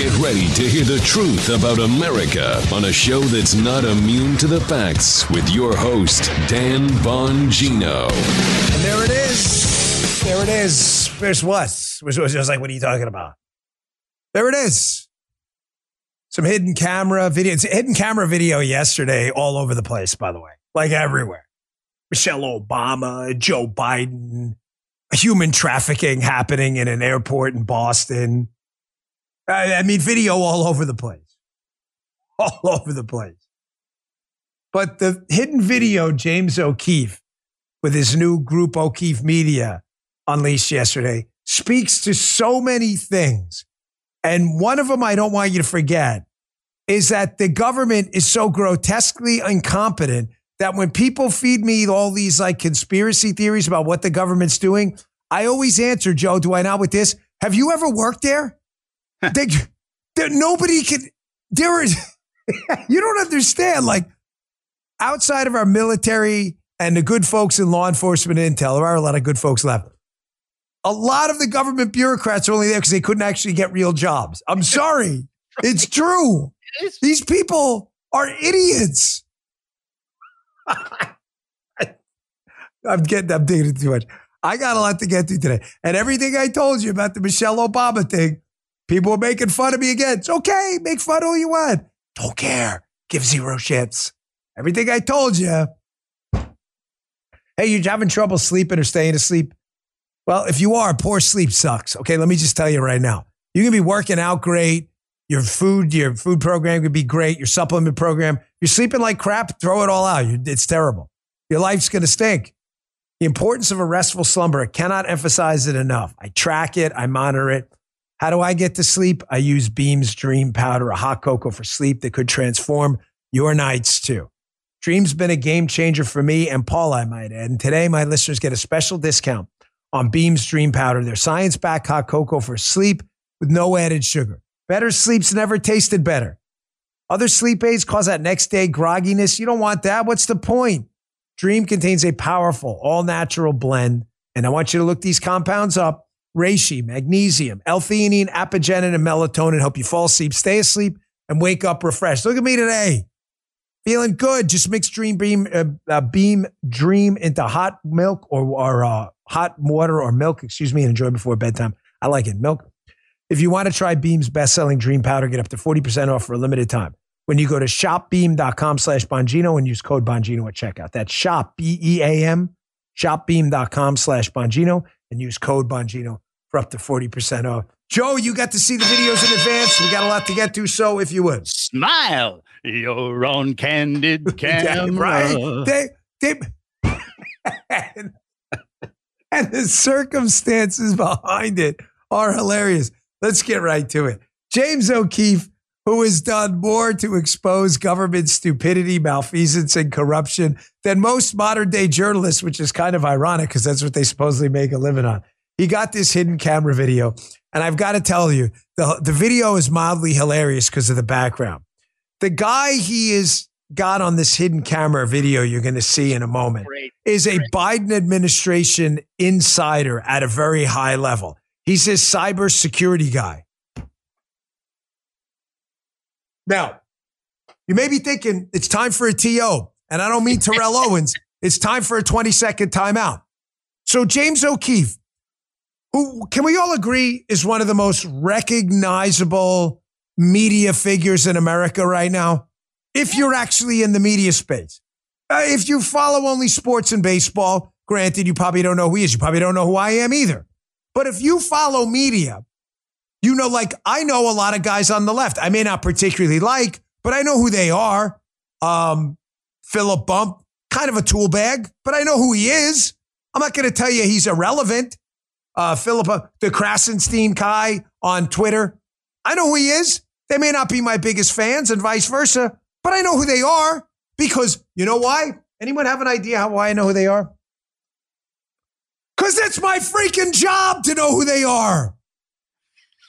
Get ready to hear the truth about America on a show that's not immune to the facts with your host, Dan Bongino. And there it is. There it is. There's what? Was was just like, what are you talking about? There it is. Some hidden camera video. It's a hidden camera video yesterday, all over the place, by the way, like everywhere. Michelle Obama, Joe Biden, human trafficking happening in an airport in Boston. I, mean, video all over the place, all over the place. But the hidden video, James O'Keefe, with his new group O'Keefe Media unleashed yesterday, speaks to so many things. And one of them I don't want you to forget is that the government is so grotesquely incompetent that when people feed me all these like conspiracy theories about what the government's doing, I always answer, Joe, do I not with this? Have you ever worked there? they, they, nobody can, there is, you don't understand. Like outside of our military and the good folks in law enforcement and intel, there are a lot of good folks left. A lot of the government bureaucrats are only there because they couldn't actually get real jobs. I'm sorry. It's true. These people are idiots. I'm getting, I'm digging too much. I got a lot to get to today. And everything I told you about the Michelle Obama thing, people are making fun of me again. It's okay. Make fun all you want. Don't care. Give zero shits. Everything I told you. Hey, you're having trouble sleeping or staying asleep? Well, if you are, poor sleep sucks. Okay, let me just tell you right now. You can be working out great. Your food, your food program could be great. Your supplement program, you're sleeping like crap. Throw it all out. It's terrible. Your life's going to stink. The importance of a restful slumber, I cannot emphasize it enough. I track it, I monitor it. How do I get to sleep? I use Beam's Dream Powder, a hot cocoa for sleep that could transform your nights too. Dream's been a game changer for me and Paul, I might add. And today, my listeners get a special discount on Beam's Dream Powder, their science backed hot cocoa for sleep with no added sugar. Better sleep's never tasted better. Other sleep aids cause that next day grogginess. You don't want that. What's the point? Dream contains a powerful, all natural blend. And I want you to look these compounds up reishi, magnesium, L theanine, apigenin, and melatonin help you fall asleep, stay asleep, and wake up refreshed. Look at me today. Feeling good. Just mix Dream Beam, uh, uh, Beam Dream into hot milk or, or uh, hot water or milk, excuse me, and enjoy before bedtime. I like it. Milk. If you want to try Beam's best selling Dream Powder, get up to 40% off for a limited time when you go to shopbeam.com slash Bongino and use code Bongino at checkout. That's shop, B E A M, shopbeam.com slash Bongino and use code Bongino for up to 40% off. Joe, you got to see the videos in advance. We got a lot to get to, so if you would. Smile, your own candid camera. Right? They, they, and, and the circumstances behind it are hilarious. Let's get right to it. James O'Keefe who has done more to expose government stupidity, malfeasance, and corruption than most modern day journalists, which is kind of ironic because that's what they supposedly make a living on. He got this hidden camera video. And I've got to tell you, the, the video is mildly hilarious because of the background. The guy he is got on this hidden camera video you're going to see in a moment is a. Biden administration insider at a very high level. He's his cyber security guy. Now, you may be thinking it's time for a TO, and I don't mean Terrell Owens. It's time for a 20 second timeout. So, James O'Keefe, who can we all agree is one of the most recognizable media figures in America right now? If you're actually in the media space, uh, if you follow only sports and baseball, granted, you probably don't know who he is. You probably don't know who I am either. But if you follow media, you know, like I know a lot of guys on the left. I may not particularly like, but I know who they are. Um, Philip Bump, kind of a tool bag, but I know who he is. I'm not going to tell you he's irrelevant. Uh, Philip, uh, the Krassenstein guy on Twitter. I know who he is. They may not be my biggest fans and vice versa, but I know who they are because you know why? Anyone have an idea how why I know who they are? Because it's my freaking job to know who they are.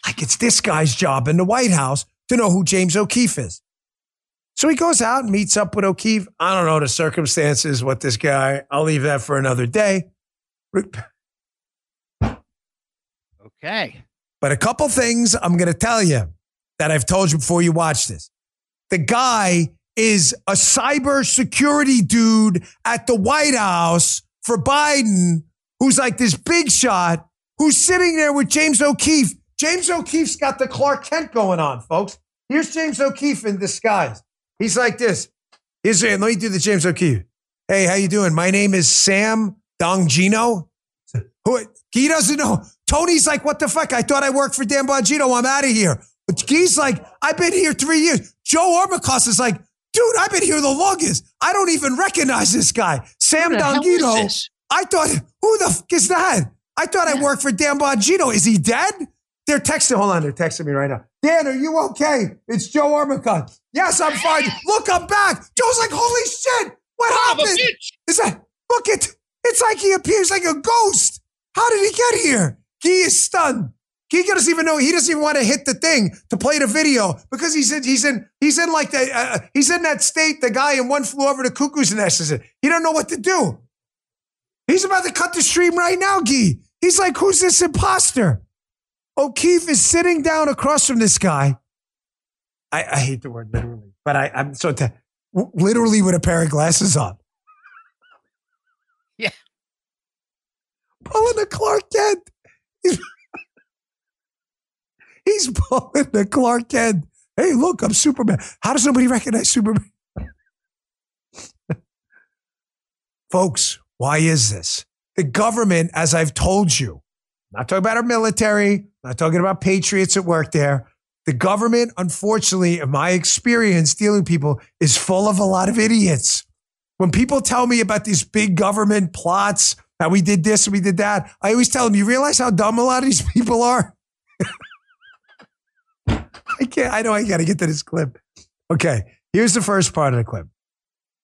Like it's this guy's job in the White House to know who James O'Keefe is. So he goes out and meets up with O'Keefe. I don't know the circumstances, what this guy, I'll leave that for another day. Okay. But a couple things I'm going to tell you that I've told you before you watch this. The guy is a cyber security dude at the White House for Biden, who's like this big shot, who's sitting there with James O'Keefe. James O'Keefe's got the Clark Kent going on, folks. Here's James O'Keefe in disguise. He's like this. Here's let me do the James O'Keefe. Hey, how you doing? My name is Sam Dongino. Who he doesn't know. Tony's like, what the fuck? I thought I worked for Dan Bongino. I'm out of here. But he's like, I've been here three years. Joe Armacost is like, dude, I've been here the longest. I don't even recognize this guy. Sam Dongino. I thought, who the fuck is that? I thought I worked for Dan Bongino. Is he dead? They're texting. Hold on, they're texting me right now. Dan, are you okay? It's Joe Armacost. Yes, I'm fine. Look, I'm back. Joe's like, holy shit. What happened? Is that look it? It's like he appears like a ghost. How did he get here? He is stunned. He doesn't even know. He doesn't even want to hit the thing to play the video because he's in. He's in. He's in like the. Uh, he's in that state. The guy in one flew over the cuckoo's nest is it? He don't know what to do. He's about to cut the stream right now, Gee. He's like, who's this imposter? O'Keefe is sitting down across from this guy. I, I hate the word literally, but I, I'm so t- literally with a pair of glasses on. Yeah. Pulling a Clark Kent. He's, he's pulling the Clark Kent. Hey, look, I'm Superman. How does nobody recognize Superman? Folks, why is this? The government, as I've told you, not talking about our military, not talking about patriots at work there. The government, unfortunately, in my experience dealing with people, is full of a lot of idiots. When people tell me about these big government plots, how we did this and we did that, I always tell them, you realize how dumb a lot of these people are? I can't, I know I got to get to this clip. Okay, here's the first part of the clip.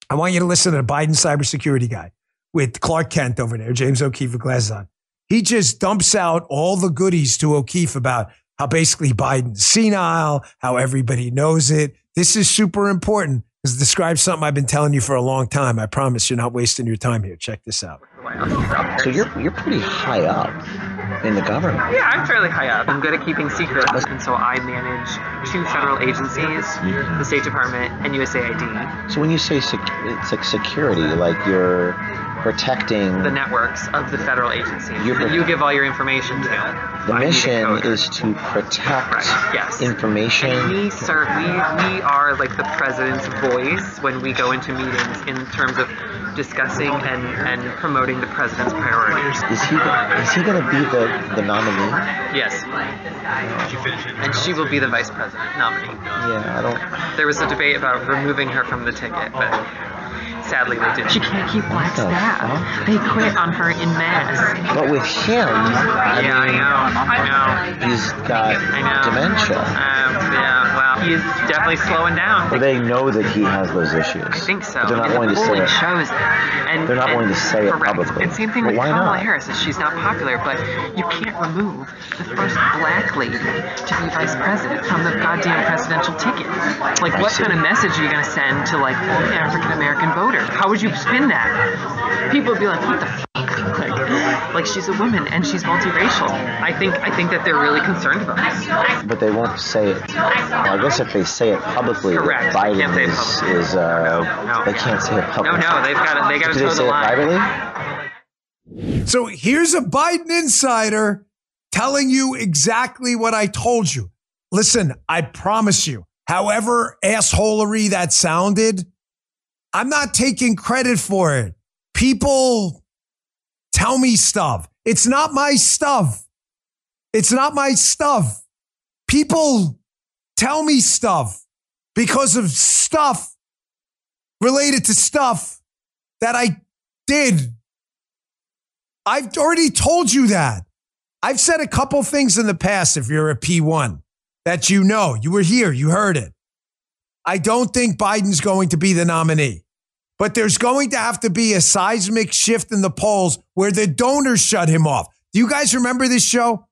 I want you to listen to the Biden cybersecurity guy with Clark Kent over there, James O'Keefe with glasses on. He just dumps out all the goodies to O'Keefe about how basically Biden's senile, how everybody knows it. This is super important because it describes something I've been telling you for a long time. I promise you're not wasting your time here. Check this out. So you're you're pretty high up in the government. Yeah, I'm fairly high up. I'm good at keeping secrets, and so I manage two federal agencies, the State Department and USAID. So when you say sec- it's like security, like you're protecting the networks of the federal agencies You're that you give all your information to. the I need a mission is to protect Right, yes. information. And we serve, we, we are like the president's voice when we go into meetings in terms of discussing and, and promoting the president's priorities. Is he is he going to be the the nominee? Yes. And she will be the vice president nominee. Yeah, I don't. There was a debate about removing her from the ticket, but sadly they didn't. She can't keep black the staff. fuck? They quit on her in mass. But with him, I yeah, I know. I know. he's got I know. dementia. Um, yeah, well, he's definitely slowing down. Or they know that he has those issues. I think so. But they're not and willing to say it. shows it. And, They're not and, willing to say it correct. publicly. And same thing But with why Kamala not? Harris. Is she's not popular, but you can't remove the first black lady to be vice president from the goddamn presidential ticket. Like, I what see. kind of message are you going to send to like African American voters? How would you spin that? People would be like, what the fuck? Like, like she's a woman and she's multiracial. I think I think that they're really concerned about this. But they won't say it. Well, I guess if they say it publicly, Correct. Biden can't say it is, publicly. is uh, No, no. they can't say it publicly no they've got to they got to Do toe they the say it line. privately? So here's a Biden insider telling you exactly what I told you. Listen, I promise you, however assholery that sounded, I'm not taking credit for it. People tell me stuff. It's not my stuff. It's not my stuff. People tell me stuff because of stuff related to stuff that I did I've already told you that. I've said a couple things in the past if you're a P1 that you know. You were here, you heard it. I don't think Biden's going to be the nominee, but there's going to have to be a seismic shift in the polls where the donors shut him off. Do you guys remember this show?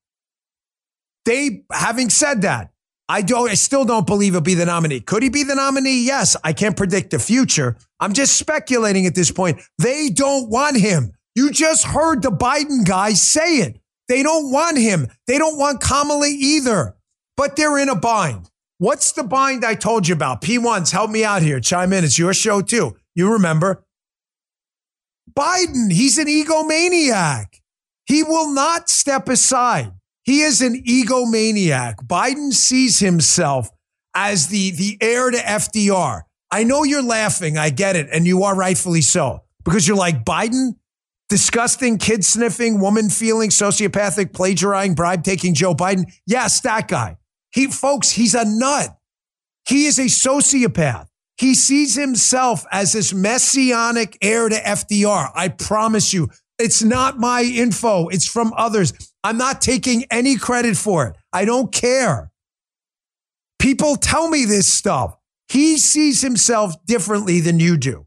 They, having said that, I don't, I still don't believe he'll be the nominee. Could he be the nominee? Yes. I can't predict the future. I'm just speculating at this point. They don't want him. You just heard the Biden guy say it. They don't want him. They don't want Kamala either, but they're in a bind. What's the bind I told you about? P1s, help me out here. Chime in. It's your show too. You remember. Biden, he's an egomaniac. He will not step aside. He is an egomaniac. Biden sees himself as the, the heir to FDR. I know you're laughing. I get it. And you are rightfully so because you're like, Biden, disgusting, kid sniffing, woman feeling, sociopathic, plagiarizing, bribe taking Joe Biden. Yes, that guy. He, folks, he's a nut. He is a sociopath. He sees himself as this messianic heir to FDR. I promise you, it's not my info. It's from others. I'm not taking any credit for it. I don't care. People tell me this stuff. He sees himself differently than you do.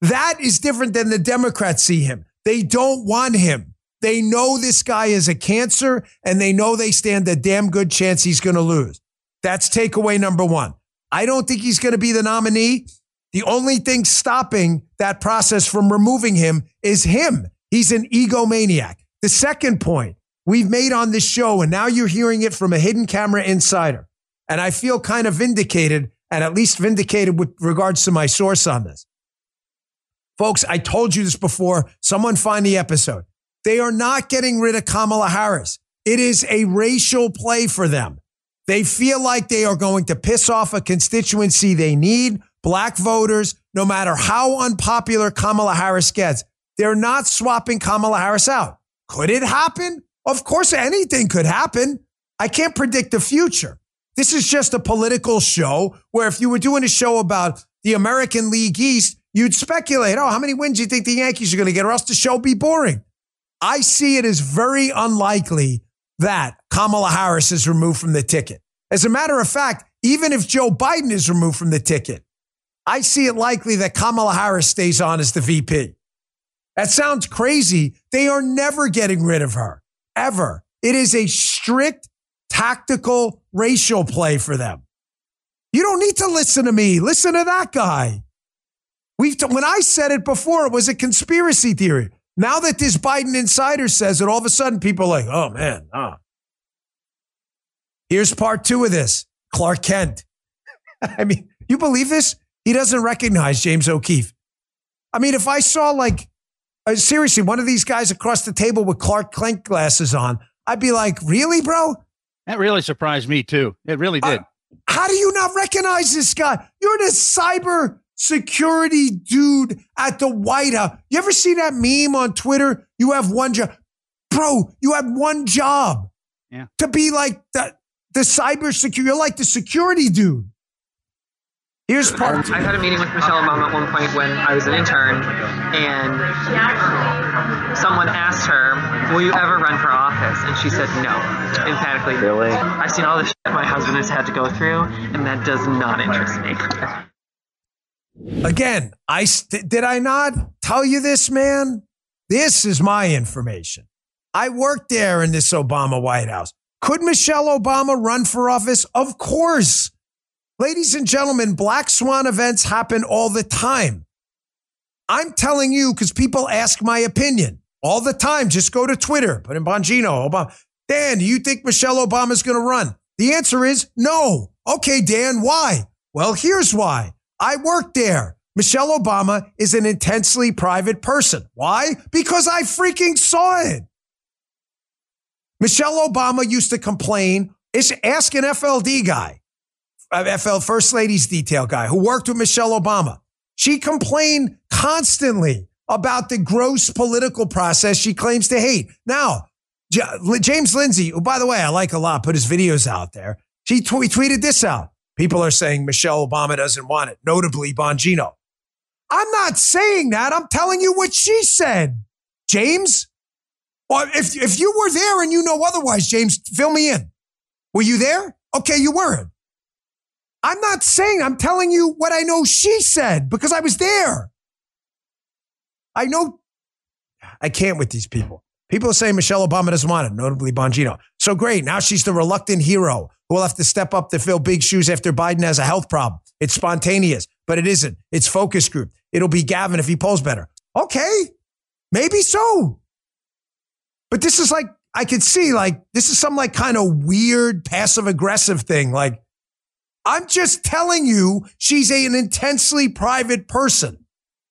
That is different than the Democrats see him. They don't want him. They know this guy is a cancer and they know they stand a damn good chance he's going to lose. That's takeaway number one. I don't think he's going to be the nominee. The only thing stopping that process from removing him is him. He's an egomaniac. The second point we've made on this show, and now you're hearing it from a hidden camera insider. And I feel kind of vindicated and at least vindicated with regards to my source on this. Folks, I told you this before. Someone find the episode. They are not getting rid of Kamala Harris. It is a racial play for them. They feel like they are going to piss off a constituency they need, black voters, no matter how unpopular Kamala Harris gets. They're not swapping Kamala Harris out. Could it happen? Of course, anything could happen. I can't predict the future. This is just a political show where if you were doing a show about the American League East, you'd speculate, oh, how many wins do you think the Yankees are going to get, or else the show be boring. I see it as very unlikely that Kamala Harris is removed from the ticket. As a matter of fact, even if Joe Biden is removed from the ticket, I see it likely that Kamala Harris stays on as the VP. That sounds crazy. They are never getting rid of her, ever. It is a strict tactical racial play for them. You don't need to listen to me. Listen to that guy. We've t- when I said it before, it was a conspiracy theory. Now that this Biden insider says it, all of a sudden people are like, oh man, ah. Here's part two of this Clark Kent. I mean, you believe this? He doesn't recognize James O'Keefe. I mean, if I saw like, uh, seriously, one of these guys across the table with Clark Kent glasses on, I'd be like, really, bro? That really surprised me too. It really did. Uh, how do you not recognize this guy? You're the cyber security dude at the White House. You ever see that meme on Twitter? You have one job. Bro, you have one job. Yeah. To be like the, the cyber security, you're like the security dude. Here's part. Um, I had a meeting with Michelle Obama at one point when I was an intern, and someone asked her, "Will you ever run for office?" And she said no, emphatically. Really? I've seen all the shit my husband has had to go through, and that does not interest me. Again, I st- did I not tell you this, man? This is my information. I worked there in this Obama White House. Could Michelle Obama run for office? Of course. Ladies and gentlemen, black swan events happen all the time. I'm telling you because people ask my opinion all the time. Just go to Twitter, put in Bongino, Obama. Dan, do you think Michelle Obama is going to run? The answer is no. Okay, Dan, why? Well, here's why. I worked there. Michelle Obama is an intensely private person. Why? Because I freaking saw it. Michelle Obama used to complain. Ask an FLD guy, uh, FL First Ladies Detail guy who worked with Michelle Obama. She complained constantly about the gross political process she claims to hate. Now, James Lindsay, who by the way I like a lot, put his videos out there. She t- tweeted this out. People are saying Michelle Obama doesn't want it, notably Bongino. I'm not saying that. I'm telling you what she said, James. Or if, if you were there and you know otherwise, James, fill me in. Were you there? Okay, you weren't. I'm not saying, I'm telling you what I know she said because I was there. I know I can't with these people. People say Michelle Obama doesn't want it, notably Bongino. So great. Now she's the reluctant hero who will have to step up to fill big shoes after Biden has a health problem. It's spontaneous, but it isn't. It's focus group. It'll be Gavin if he polls better. Okay. Maybe so. But this is like, I could see like, this is some like kind of weird passive aggressive thing. Like, I'm just telling you, she's a, an intensely private person.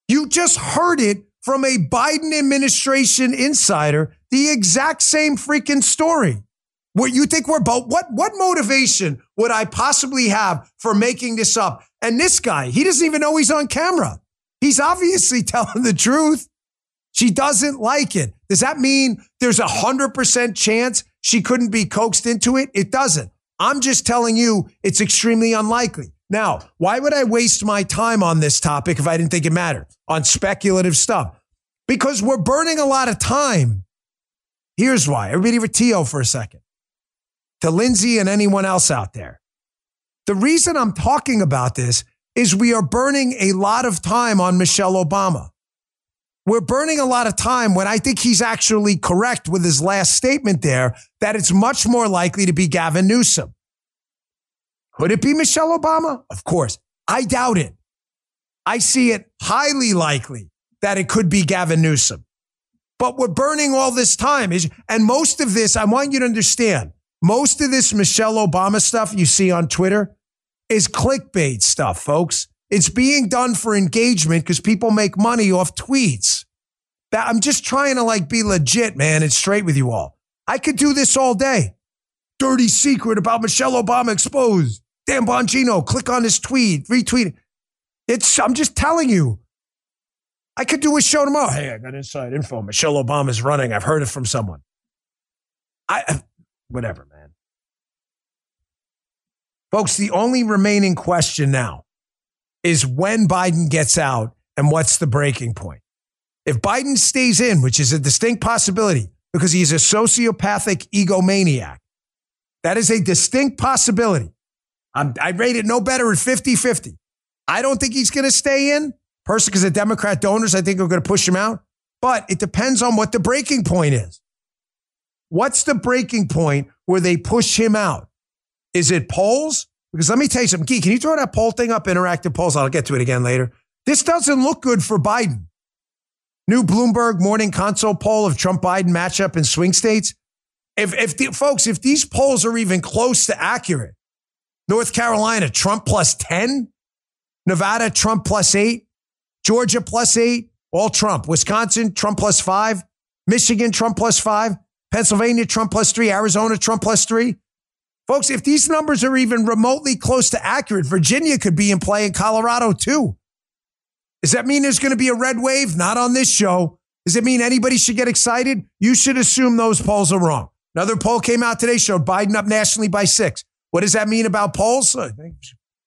You just heard it from a Biden administration insider, the exact same freaking story. What you think we're both, what, what motivation would I possibly have for making this up? And this guy, he doesn't even know he's on camera. He's obviously telling the truth. She doesn't like it. Does that mean there's a hundred percent chance she couldn't be coaxed into it? It doesn't. I'm just telling you it's extremely unlikely. Now, why would I waste my time on this topic if I didn't think it mattered on speculative stuff? Because we're burning a lot of time. Here's why. Everybody for TO for a second. To Lindsay and anyone else out there. The reason I'm talking about this is we are burning a lot of time on Michelle Obama. We're burning a lot of time when I think he's actually correct with his last statement there that it's much more likely to be Gavin Newsom. Could it be Michelle Obama? Of course. I doubt it. I see it highly likely that it could be Gavin Newsom. But we're burning all this time. And most of this, I want you to understand, most of this Michelle Obama stuff you see on Twitter is clickbait stuff, folks. It's being done for engagement because people make money off tweets. I'm just trying to like be legit, man, and straight with you all. I could do this all day. Dirty secret about Michelle Obama exposed. Dan Bongino, click on this tweet, retweet. It's, I'm just telling you. I could do a show tomorrow. Hey, I got inside info. Michelle Obama's running. I've heard it from someone. I, whatever, man. Folks, the only remaining question now is when Biden gets out and what's the breaking point. If Biden stays in, which is a distinct possibility because he's a sociopathic egomaniac, that is a distinct possibility. I'm, I rate it no better at 50 50. I don't think he's going to stay in. Personally, because the Democrat donors, I think, are going to push him out. But it depends on what the breaking point is. What's the breaking point where they push him out? Is it polls? Because let me tell you something. Key, can you throw that poll thing up, interactive polls? I'll get to it again later. This doesn't look good for Biden. New Bloomberg Morning Consult poll of Trump Biden matchup in swing states. If, if the, folks, if these polls are even close to accurate, North Carolina, Trump plus 10. Nevada, Trump plus eight. Georgia plus eight. All Trump. Wisconsin, Trump plus five. Michigan, Trump plus five. Pennsylvania, Trump plus three. Arizona, Trump plus three. Folks, if these numbers are even remotely close to accurate, Virginia could be in play in Colorado too. Does that mean there's going to be a red wave? Not on this show. Does it mean anybody should get excited? You should assume those polls are wrong. Another poll came out today showed Biden up nationally by six. What does that mean about polls? What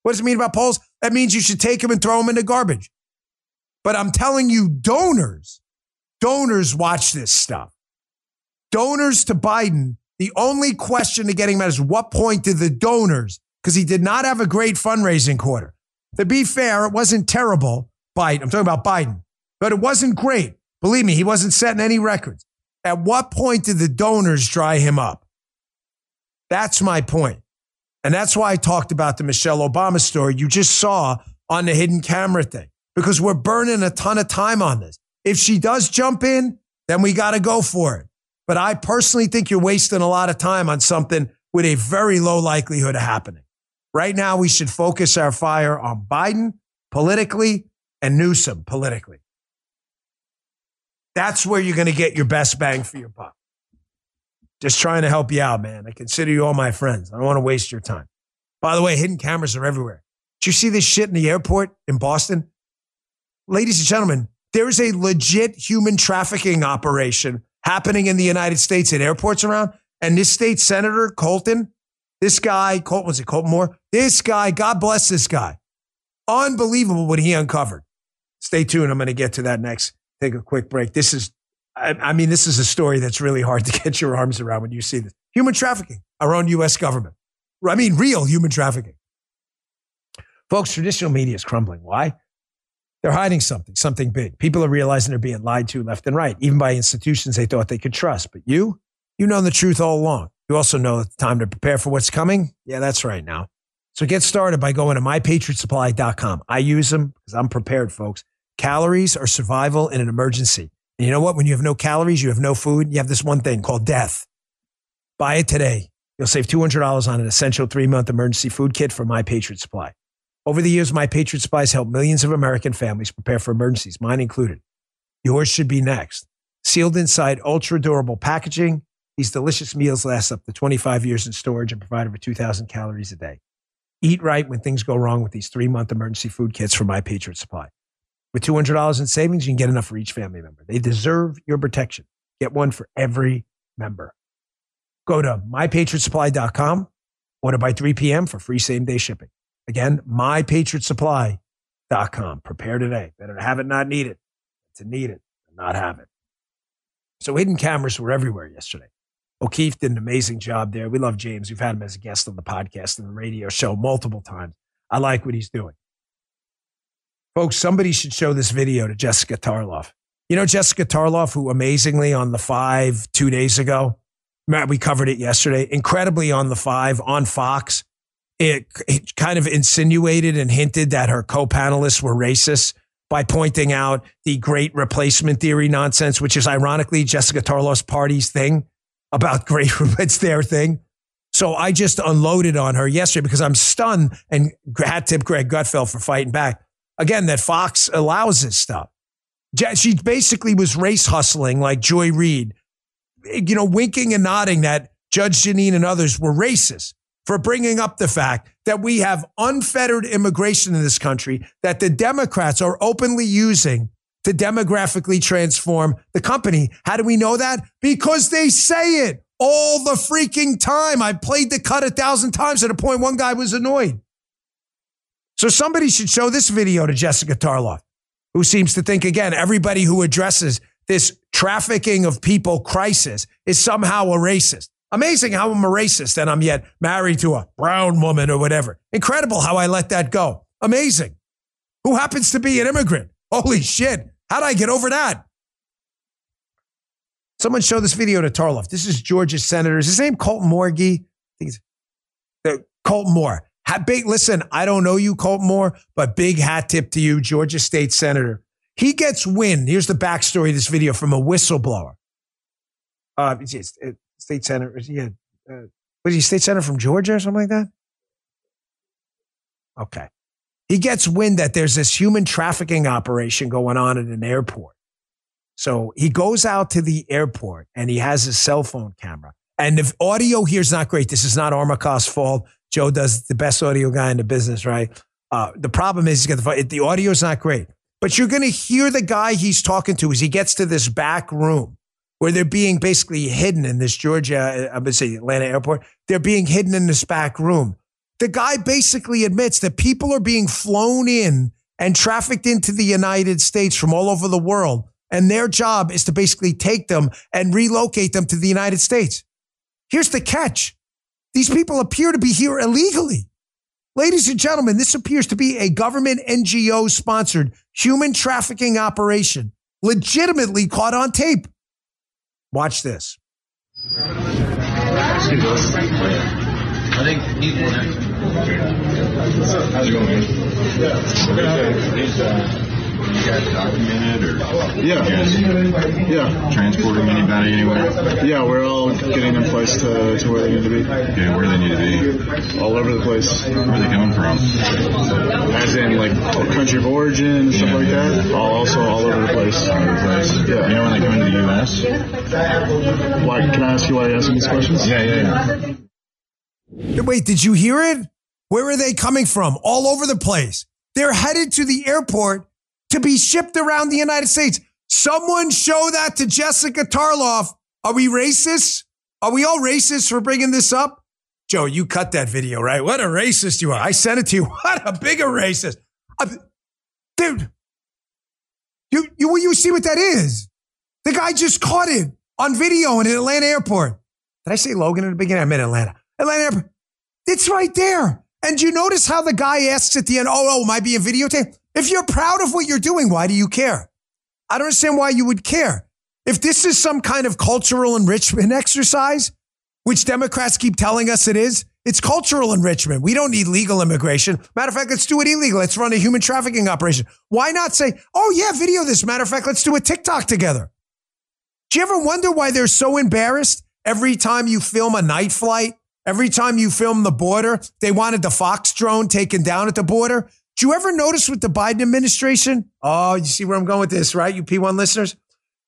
does it mean about polls? That means you should take them and throw them in the garbage. But I'm telling you, donors, donors watch this stuff. Donors to Biden, the only question to getting mad is what point did the donors, because he did not have a great fundraising quarter. To be fair, it wasn't terrible, Biden. I'm talking about Biden, but it wasn't great. Believe me, he wasn't setting any records. At what point did the donors dry him up? That's my point. And that's why I talked about the Michelle Obama story you just saw on the hidden camera thing, because we're burning a ton of time on this. If she does jump in, then we got to go for it. But I personally think you're wasting a lot of time on something with a very low likelihood of happening. Right now, we should focus our fire on Biden politically and Newsom politically. That's where you're going to get your best bang for your buck. Just trying to help you out, man. I consider you all my friends. I don't want to waste your time. By the way, hidden cameras are everywhere. Did you see this shit in the airport in Boston? Ladies and gentlemen, there is a legit human trafficking operation happening in the United States at airports around. And this state senator, Colton, this guy, Colton, was it Colton Moore? This guy, God bless this guy. Unbelievable what he uncovered. Stay tuned. I'm going to get to that next. Take a quick break. This is I, I mean, this is a story that's really hard to get your arms around when you see this. Human trafficking, our own U.S. government. I mean, real human trafficking. Folks, traditional media is crumbling. Why? They're hiding something, something big. People are realizing they're being lied to left and right, even by institutions they thought they could trust. But you, you know the truth all along. You also know it's time to prepare for what's coming. Yeah, that's right now. So get started by going to mypatriotsupply.com. I use them because I'm prepared, folks. Calories are survival in an emergency. And you know what? When you have no calories, you have no food, you have this one thing called death. Buy it today. You'll save $200 on an essential three month emergency food kit from My Patriot Supply. Over the years, My Patriot Supply has helped millions of American families prepare for emergencies, mine included. Yours should be next. Sealed inside ultra durable packaging, these delicious meals last up to 25 years in storage and provide over 2,000 calories a day. Eat right when things go wrong with these three month emergency food kits from My Patriot Supply. With $200 in savings, you can get enough for each family member. They deserve your protection. Get one for every member. Go to mypatriotsupply.com, order by 3 p.m. for free same day shipping. Again, mypatriotsupply.com. Prepare today. Better to have it, not need it. To need it, not have it. So hidden cameras were everywhere yesterday. O'Keefe did an amazing job there. We love James. We've had him as a guest on the podcast and the radio show multiple times. I like what he's doing. Folks, somebody should show this video to Jessica Tarloff. You know Jessica Tarloff, who amazingly on the five two days ago, Matt, we covered it yesterday, incredibly on the five on Fox. It, it kind of insinuated and hinted that her co panelists were racist by pointing out the great replacement theory nonsense, which is ironically Jessica Tarloff's party's thing about great, it's their thing. So I just unloaded on her yesterday because I'm stunned and hat tip Greg Gutfeld for fighting back. Again, that Fox allows this stuff. She basically was race hustling like Joy Reid, you know, winking and nodding that Judge Jeanine and others were racist for bringing up the fact that we have unfettered immigration in this country that the Democrats are openly using to demographically transform the company. How do we know that? Because they say it all the freaking time. I played the cut a thousand times at a point one guy was annoyed. So somebody should show this video to Jessica Tarloff, who seems to think, again, everybody who addresses this trafficking of people crisis is somehow a racist. Amazing how I'm a racist and I'm yet married to a brown woman or whatever. Incredible how I let that go. Amazing. Who happens to be an immigrant? Holy shit. How'd I get over that? Someone show this video to Tarloff. This is Georgia's senator. Is his name Colton Morgie? I it's uh, Colton Moore. big, listen, I don't know you, Colton Moore, but big hat tip to you, Georgia State Senator. He gets wind. Here's the backstory of this video from a whistleblower. Uh, state senator. Yeah, uh, was he state senator from Georgia or something like that? Okay. He gets wind that there's this human trafficking operation going on at an airport. So he goes out to the airport and he has his cell phone camera. And if audio here is not great, this is not Armacost's fault. Joe does the best audio guy in the business, right? Uh, the problem is he's got the, the audio is not great, but you're going to hear the guy he's talking to as he gets to this back room where they're being basically hidden in this Georgia, uh, I'm going to say Atlanta airport. They're being hidden in this back room. The guy basically admits that people are being flown in and trafficked into the United States from all over the world. And their job is to basically take them and relocate them to the United States. Here's the catch. These people appear to be here illegally. Ladies and gentlemen, this appears to be a government NGO sponsored human trafficking operation, legitimately caught on tape. Watch this. I think he's How's it going, man? You guys documented or? Yeah. yeah. Transporting anybody anywhere? Yeah, we're all getting them placed to, to where they need to be. Okay, where they need to be? All over the place. Where are they coming from? As in, like, country of origin, stuff yeah. like that. All, also all over the place. All over the place. Yeah. You know when they come into the U.S.? Why, can I ask you why you're asking these questions? Yeah, yeah, yeah. Wait, did you hear it? Where are they coming from? All over the place. They're headed to the airport to be shipped around the United States. Someone show that to Jessica Tarloff. Are we racist? Are we all racist for bringing this up? Joe, you cut that video, right? What a racist you are. I sent it to you. What a bigger racist. Uh, dude, you, you, you see what that is? The guy just caught it on video in an Atlanta airport. Did I say Logan in the beginning? I meant Atlanta. Atlanta airport. It's right there. And you notice how the guy asks at the end, oh, oh, am I being videotaped? If you're proud of what you're doing, why do you care? I don't understand why you would care. If this is some kind of cultural enrichment exercise, which Democrats keep telling us it is, it's cultural enrichment. We don't need legal immigration. Matter of fact, let's do it illegal. Let's run a human trafficking operation. Why not say, oh, yeah, video this? Matter of fact, let's do a TikTok together. Do you ever wonder why they're so embarrassed every time you film a night flight Every time you film the border, they wanted the Fox drone taken down at the border. Do you ever notice with the Biden administration? Oh, you see where I'm going with this, right? You P1 listeners?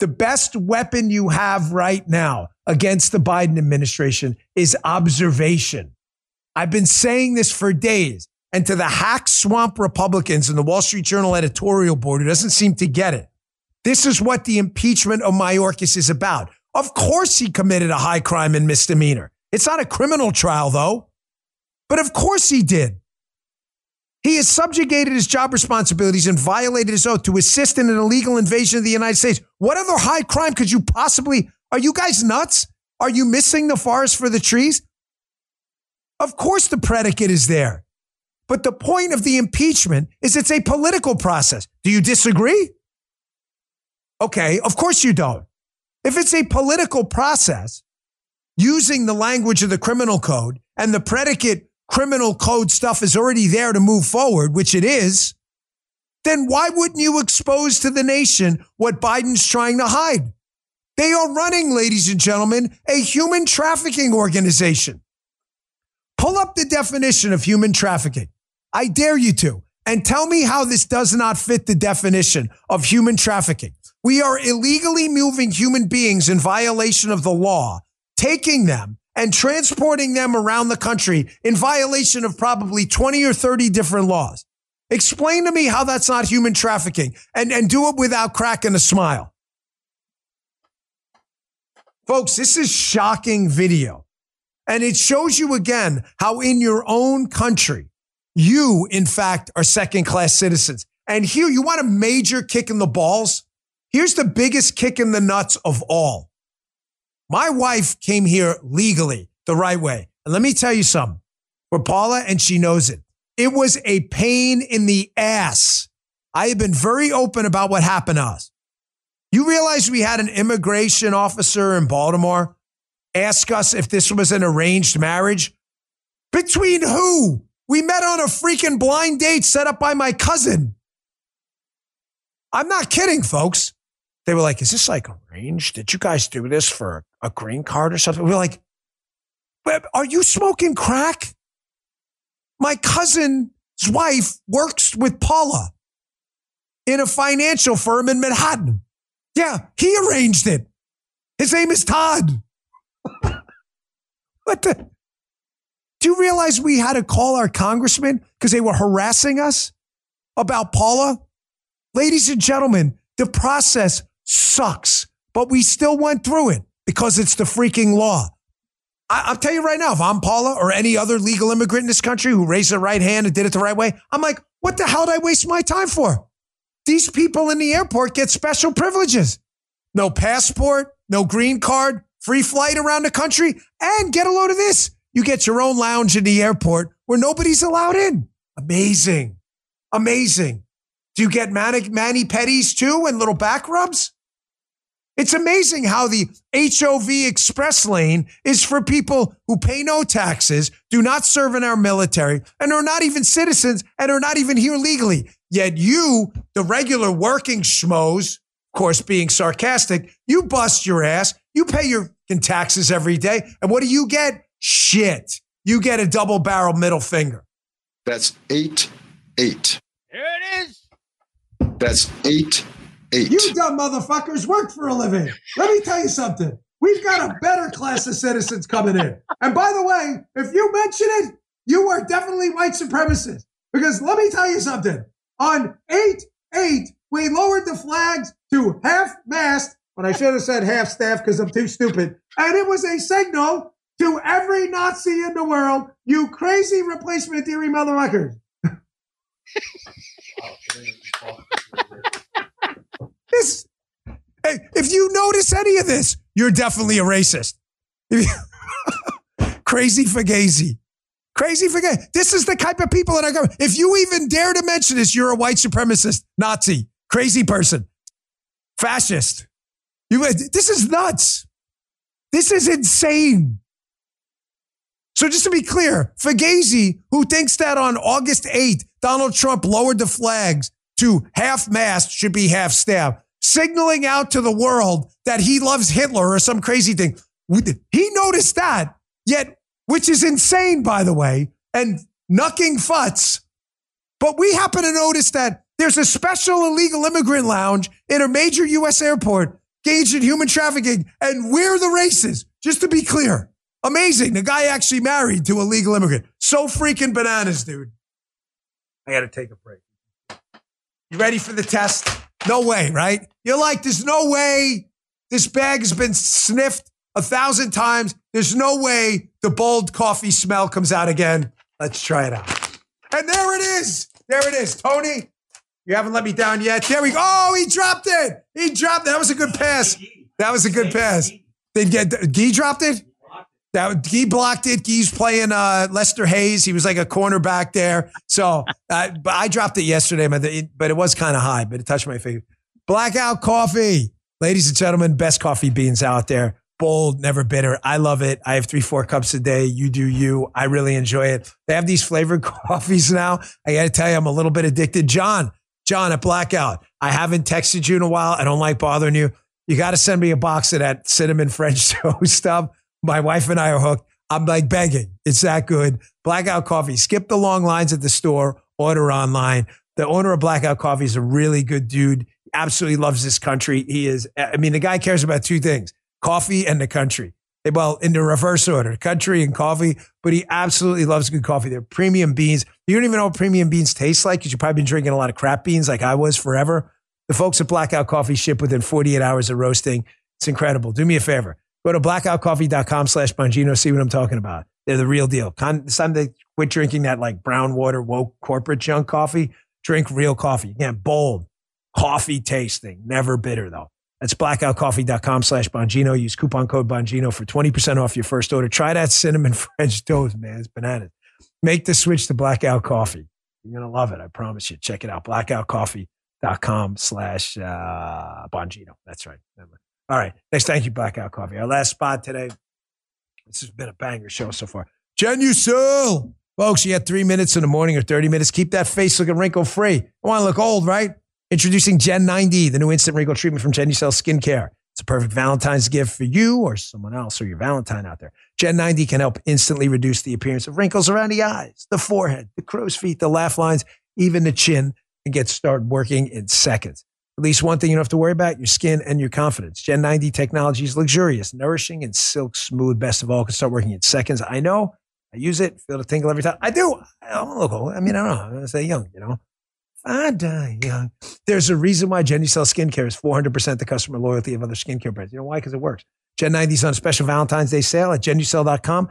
The best weapon you have right now against the Biden administration is observation. I've been saying this for days. And to the hack swamp Republicans and the Wall Street Journal editorial board who doesn't seem to get it, this is what the impeachment of Mayorkas is about. Of course, he committed a high crime and misdemeanor. It's not a criminal trial, though. But of course, he did. He has subjugated his job responsibilities and violated his oath to assist in an illegal invasion of the United States. What other high crime could you possibly? Are you guys nuts? Are you missing the forest for the trees? Of course, the predicate is there. But the point of the impeachment is it's a political process. Do you disagree? Okay, of course you don't. If it's a political process using the language of the criminal code and the predicate criminal code stuff is already there to move forward, which it is, then why wouldn't you expose to the nation what Biden's trying to hide? They are running, ladies and gentlemen, a human trafficking organization. Pull up the definition of human trafficking. I dare you to. And tell me how this does not fit the definition of human trafficking. We are illegally moving human beings in violation of the law, taking them and transporting them around the country in violation of probably 20 or 30 different laws. Explain to me how that's not human trafficking and, and do it without cracking a smile. Folks, this is shocking video. And it shows you again how in your own country, you, in fact, are second class citizens. And here you want a major kick in the balls. Here's the biggest kick in the nuts of all. My wife came here legally the right way. And let me tell you something for Paula, and she knows it. It was a pain in the ass. I have been very open about what happened to us. You realize we had an immigration officer in Baltimore ask us if this was an arranged marriage? Between who? We met on a freaking blind date set up by my cousin. I'm not kidding, folks. They were like, Is this like arranged? Did you guys do this for a green card or something? We are like, Are you smoking crack? My cousin's wife works with Paula in a financial firm in Manhattan. Yeah, he arranged it. His name is Todd. what the? Do you realize we had to call our congressman because they were harassing us about Paula? Ladies and gentlemen, the process sucks, but we still went through it because it's the freaking law. I, will tell you right now, if I'm Paula or any other legal immigrant in this country who raised their right hand and did it the right way, I'm like, what the hell did I waste my time for? These people in the airport get special privileges. No passport, no green card, free flight around the country, and get a load of this. You get your own lounge in the airport where nobody's allowed in. Amazing. Amazing. Do you get manic, mani pedis too and little back rubs? It's amazing how the HOV express lane is for people who pay no taxes, do not serve in our military, and are not even citizens and are not even here legally. Yet you, the regular working schmoes, of course, being sarcastic, you bust your ass, you pay your taxes every day, and what do you get? Shit. You get a double barrel middle finger. That's eight, eight. Here it is. That's eight, eight. You dumb motherfuckers work for a living. Let me tell you something. We've got a better class of citizens coming in. And by the way, if you mention it, you are definitely white supremacist. Because let me tell you something. On 8 8, we lowered the flags to half mast, but I should have said half staff because I'm too stupid. And it was a signal to every Nazi in the world, you crazy replacement theory motherfuckers. Oh, this, hey, if you notice any of this, you're definitely a racist. Crazy Fugazi. Crazy Fugazi. This is the type of people that are going. If you even dare to mention this, you're a white supremacist, Nazi, crazy person, fascist. You, this is nuts. This is insane. So just to be clear, Fugazi, who thinks that on August 8th, Donald Trump lowered the flags to half mast should be half staff, signaling out to the world that he loves Hitler or some crazy thing. He noticed that, yet which is insane, by the way, and knucking futs. But we happen to notice that there's a special illegal immigrant lounge in a major U.S. airport engaged in human trafficking, and we're the races, just to be clear. Amazing. The guy actually married to a legal immigrant. So freaking bananas, dude. I got to take a break. You ready for the test? No way, right? You're like, there's no way this bag has been sniffed a thousand times. There's no way the bold coffee smell comes out again. Let's try it out. And there it is. There it is. Tony, you haven't let me down yet. There we go. Oh, he dropped it. He dropped it. That was a good pass. That was a good pass. Did get Gee dropped it? That Gee blocked it. He's playing uh, Lester Hayes. He was like a cornerback there. So, uh, but I dropped it yesterday, but it, was kind of high. But it touched my face. Blackout coffee, ladies and gentlemen, best coffee beans out there. Bold, never bitter. I love it. I have three, four cups a day. You do you. I really enjoy it. They have these flavored coffees now. I got to tell you, I'm a little bit addicted. John, John at Blackout. I haven't texted you in a while. I don't like bothering you. You got to send me a box of that cinnamon French toast stuff. My wife and I are hooked. I'm like begging. It's that good. Blackout Coffee. Skip the long lines at the store. Order online. The owner of Blackout Coffee is a really good dude. Absolutely loves this country. He is. I mean, the guy cares about two things: coffee and the country. Well, in the reverse order, country and coffee. But he absolutely loves good coffee. They're premium beans. You don't even know what premium beans taste like because you've probably been drinking a lot of crap beans like I was forever. The folks at Blackout Coffee ship within 48 hours of roasting. It's incredible. Do me a favor Go to blackoutcoffee.com slash Bongino. See what I'm talking about. They're the real deal. It's time to quit drinking that like brown water, woke corporate junk coffee. Drink real coffee. Again, bold, coffee tasting, never bitter though. That's blackoutcoffee.com slash Bongino. Use coupon code Bongino for 20% off your first order. Try that cinnamon French toast, man. It's bananas. Make the switch to blackout coffee. You're going to love it. I promise you. Check it out. Blackoutcoffee.com slash uh, Bongino. That's right. All right. Next, thank you, Blackout Coffee. Our last spot today. This has been a banger show so far. Genucel. Folks, you had three minutes in the morning or 30 minutes. Keep that face looking wrinkle free. I want to look old, right? Introducing Gen 90, the new instant wrinkle treatment from Genucel Skincare. It's a perfect Valentine's gift for you or someone else or your Valentine out there. Gen 90 can help instantly reduce the appearance of wrinkles around the eyes, the forehead, the crow's feet, the laugh lines, even the chin, and get started working in seconds. At least one thing you don't have to worry about your skin and your confidence. Gen 90 technology is luxurious, nourishing, and silk smooth. Best of all, can start working in seconds. I know. I use it, feel the tingle every time. I do. I don't look old. I mean, I don't know. I'm going to say young, you know. I die young. There's a reason why Genucel Skincare is 400% the customer loyalty of other skincare brands. You know why? Because it works. Gen 90's on a special Valentine's Day sale at genucel.com.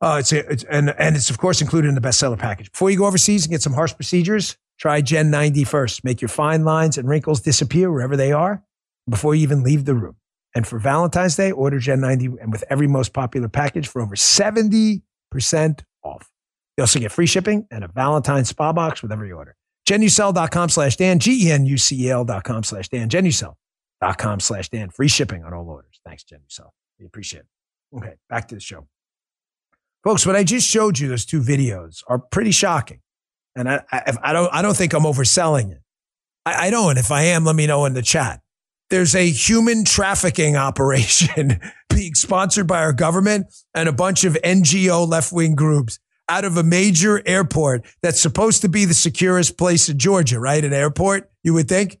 Uh, it's, a, it's and, and it's, of course, included in the bestseller package. Before you go overseas and get some harsh procedures, Try Gen 90 first. Make your fine lines and wrinkles disappear wherever they are before you even leave the room. And for Valentine's Day, order Gen 90 and with every most popular package for over 70% off. You also get free shipping and a Valentine's spa box with every order. Genucel.com slash Dan, G-E-N-U-C-E-L dot com slash Dan, Genucel.com slash Dan. Free shipping on all orders. Thanks, Genucel. We appreciate it. Okay, back to the show. Folks, what I just showed you, those two videos, are pretty shocking. And I, I, I don't, I don't think I'm overselling it. I, I don't. And if I am, let me know in the chat. There's a human trafficking operation being sponsored by our government and a bunch of NGO left wing groups out of a major airport that's supposed to be the securest place in Georgia, right? An airport, you would think.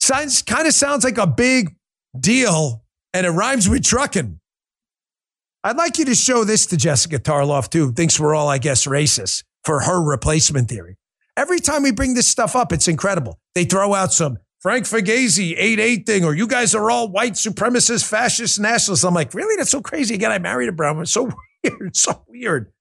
Sounds kind of sounds like a big deal, and it rhymes with trucking. I'd like you to show this to Jessica Tarlov too. Thinks we're all, I guess, racist for her replacement theory. Every time we bring this stuff up, it's incredible. They throw out some Frank Figliuzzi 8 8 thing, or you guys are all white supremacist, fascist, nationalists. I'm like, really? That's so crazy. Again, I married a brown one. So weird. So weird.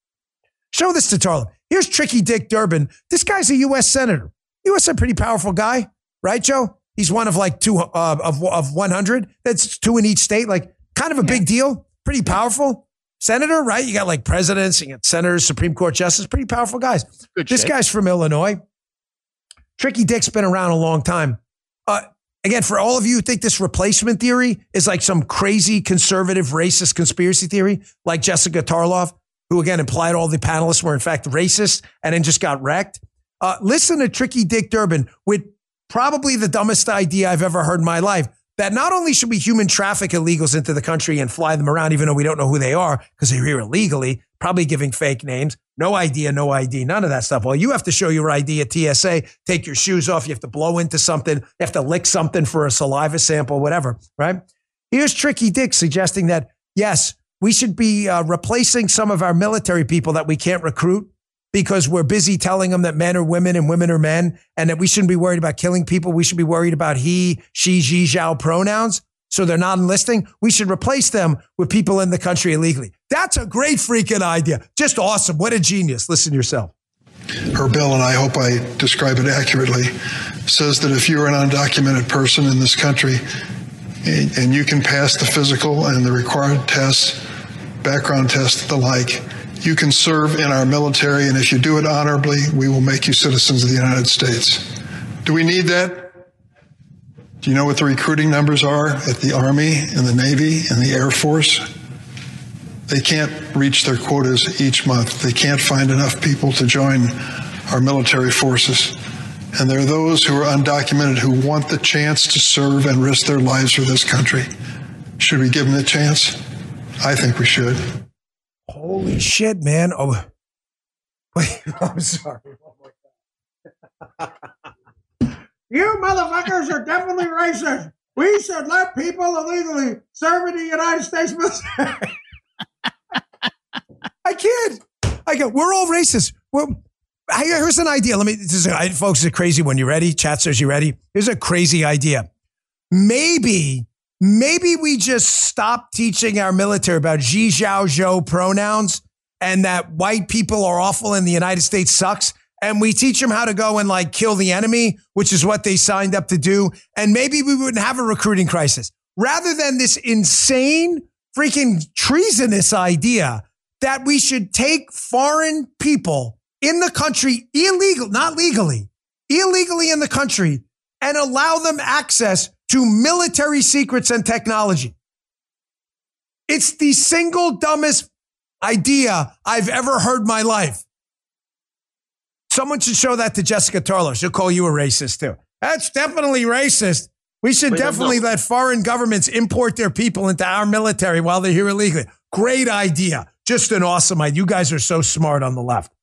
Show this to Tarlin. Here's Tricky Dick Durbin. This guy's a U.S. Senator. U.S. a pretty powerful guy, right, Joe? He's one of like two uh, of, of 100. That's two in each state. Like, kind of a big deal. Pretty powerful senator, right? You got like presidents, you got senators, Supreme Court justice, pretty powerful guys. Good this shit. guy's from Illinois. Tricky Dick's been around a long time. Uh, again, for all of you who think this replacement theory is like some crazy conservative racist conspiracy theory, like Jessica Tarlov, who again implied all the panelists were in fact racist and then just got wrecked. Uh, listen to Tricky Dick Durbin with probably the dumbest idea I've ever heard in my life, that not only should we human traffic illegals into the country and fly them around, even though we don't know who they are because they're here illegally, probably giving fake names, no idea, no ID, none of that stuff. Well, you have to show your ID at TSA, take your shoes off, you have to blow into something, you have to lick something for a saliva sample, whatever, right? Here's Tricky Dick suggesting that, yes, we should be uh, replacing some of our military people that we can't recruit because we're busy telling them that men are women and women are men and that we shouldn't be worried about killing people. We should be worried about he, she, she, zhao pronouns. So they're not enlisting. We should replace them with people in the country illegally. That's a great freaking idea. Just awesome. What a genius. Listen to yourself. Her bill, and I hope I describe it accurately, says that if you're an undocumented person in this country and, and you can pass the physical and the required tests, background tests, the like, you can serve in our military, and if you do it honorably, we will make you citizens of the United States. Do we need that? Do you know what the recruiting numbers are at the Army and the Navy and the Air Force? They can't reach their quotas each month. They can't find enough people to join our military forces. And there are those who are undocumented who want the chance to serve and risk their lives for this country. Should we give them the chance? I think we should. Holy shit, man. Oh, wait, I'm sorry. You motherfuckers are definitely racist. We should let people illegally serve in the United States military. I can't. I go, we're all racist. Well, here's an idea. Let me, this is, a, folks, it's a crazy one. You ready? Chat says you ready? Here's a crazy idea. Maybe maybe we just stop teaching our military about Xi Zhao Zhou pronouns and that white people are awful and the United States sucks. And we teach them how to go and like kill the enemy, which is what they signed up to do. And maybe we wouldn't have a recruiting crisis rather than this insane freaking treasonous idea that we should take foreign people in the country illegal, not legally, illegally in the country and allow them access to military secrets and technology. It's the single dumbest idea I've ever heard in my life. Someone should show that to Jessica Tarlov. She'll call you a racist too. That's definitely racist. We should Wait, definitely let foreign governments import their people into our military while they're here illegally. Great idea. Just an awesome idea. You guys are so smart on the left.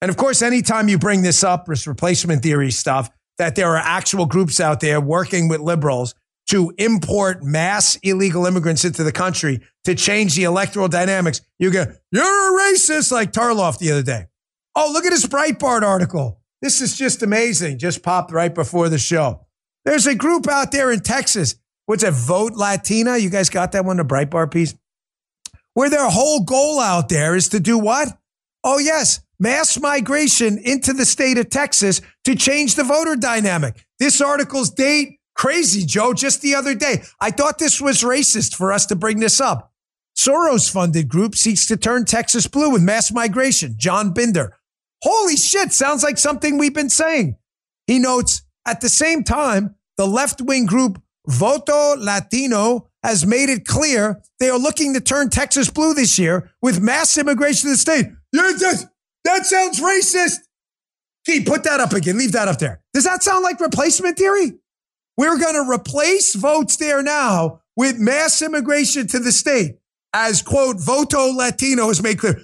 And of course, anytime you bring this up, this replacement theory stuff, that there are actual groups out there working with liberals to import mass illegal immigrants into the country to change the electoral dynamics. You go, you're a racist, like Tarlov the other day. Oh, look at this Breitbart article. This is just amazing. Just popped right before the show. There's a group out there in Texas. What's it? Voto Latino. You guys got that one, the Breitbart piece? Where their whole goal out there is to do what? Oh, yes, mass migration into the state of Texas to change the voter dynamic. This article's date, crazy, Joe, just the other day. I thought this was racist for us to bring this up. Soros funded group seeks to turn Texas blue with mass migration. John Binder. Holy shit, sounds like something we've been saying. He notes at the same time, the left wing group Voto Latino has made it clear they are looking to turn Texas blue this year with mass immigration to the state. Yeah, just that sounds racist. Gee, put that up again. Leave that up there. Does that sound like replacement theory? We're going to replace votes there now with mass immigration to the state. As quote, Voto Latino has made clear.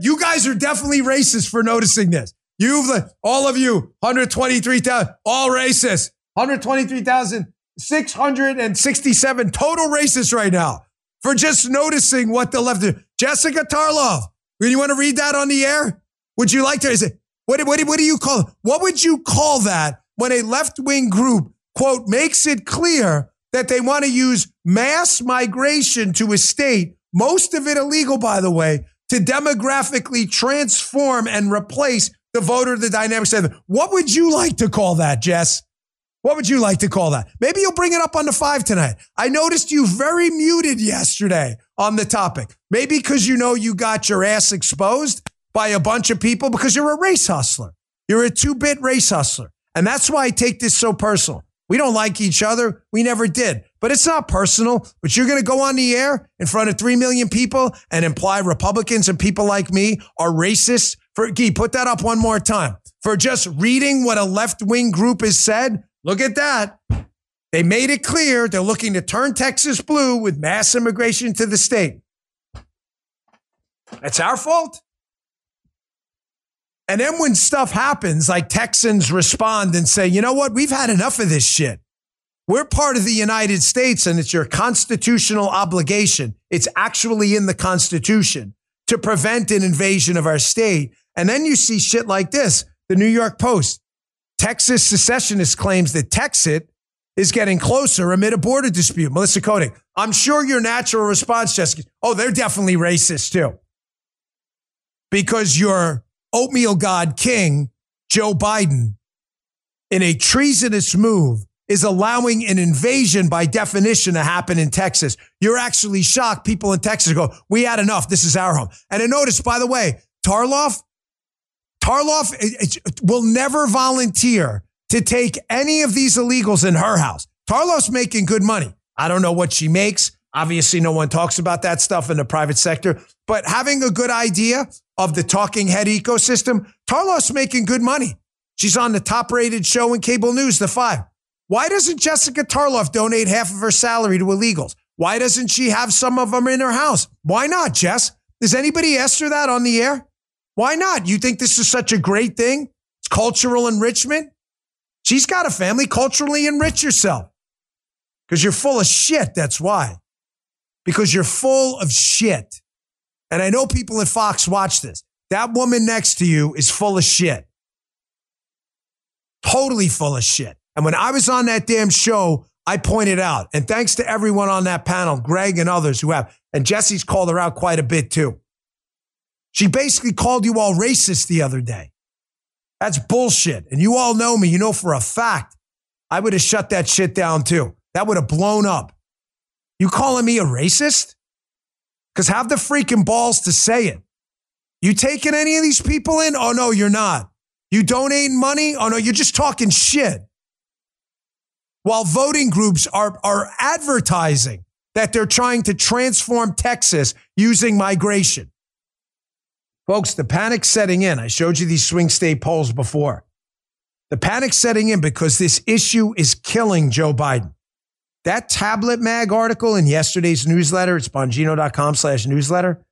You guys are definitely racist for noticing this. You've, all of you, 123,000, all racist. 123,667 total racists right now for just noticing what the left. Jessica Tarlov, you want to read that on the air? Would you like to? Is it what? What? What do you call? What would you call that when a left wing group quote makes it clear that they want to use mass migration to a state, most of it illegal, by the way, to demographically transform and replace the voter, the dynamics. What would you like to call that, Jess? What would you like to call that? Maybe you'll bring it up on the five tonight. I noticed you very muted yesterday on the topic. Maybe because you know you got your ass exposed by a bunch of people because you're a race hustler. You're a two bit race hustler. And that's why I take this so personal. We don't like each other. We never did. But it's not personal. But you're going to go on the air in front of 3 million people and imply Republicans and people like me are racist. For, Gee, put that up one more time. For just reading what a left wing group has said. Look at that. They made it clear they're looking to turn Texas blue with mass immigration to the state. That's our fault. And then when stuff happens, like Texans respond and say, you know what? We've had enough of this shit. We're part of the United States and it's your constitutional obligation. It's actually in the Constitution to prevent an invasion of our state. And then you see shit like this the New York Post. Texas secessionist claims that Texas is getting closer amid a border dispute. Melissa Koenig, I'm sure your natural response, Jessica, oh, they're definitely racist too. Because your oatmeal god king, Joe Biden, in a treasonous move, is allowing an invasion by definition to happen in Texas. You're actually shocked. People in Texas go, we had enough. This is our home. And I notice, by the way, Tarlov, Tarlov will never volunteer to take any of these illegals in her house. Tarlov's making good money. I don't know what she makes. Obviously, no one talks about that stuff in the private sector, but having a good idea of the talking head ecosystem, Tarlov's making good money. She's on the top rated show in cable news, The Five. Why doesn't Jessica Tarlov donate half of her salary to illegals? Why doesn't she have some of them in her house? Why not, Jess? Does anybody ask her that on the air? Why not? You think this is such a great thing? It's cultural enrichment. She's got a family. Culturally enrich yourself because you're full of shit. That's why. Because you're full of shit. And I know people at Fox watch this. That woman next to you is full of shit. Totally full of shit. And when I was on that damn show, I pointed out, and thanks to everyone on that panel, Greg and others who have, and Jesse's called her out quite a bit too. She basically called you all racist the other day. That's bullshit. And you all know me. You know for a fact, I would have shut that shit down too. That would have blown up. You calling me a racist? Because have the freaking balls to say it. You taking any of these people in? Oh, no, you're not. You donating money? Oh, no, you're just talking shit while voting groups are, are advertising that they're trying to transform Texas using migration. Folks, the panic setting in. I showed you these swing state polls before. The panic setting in because this issue is killing Joe Biden. That tablet mag article in yesterday's newsletter, it's bongino.com slash newsletter.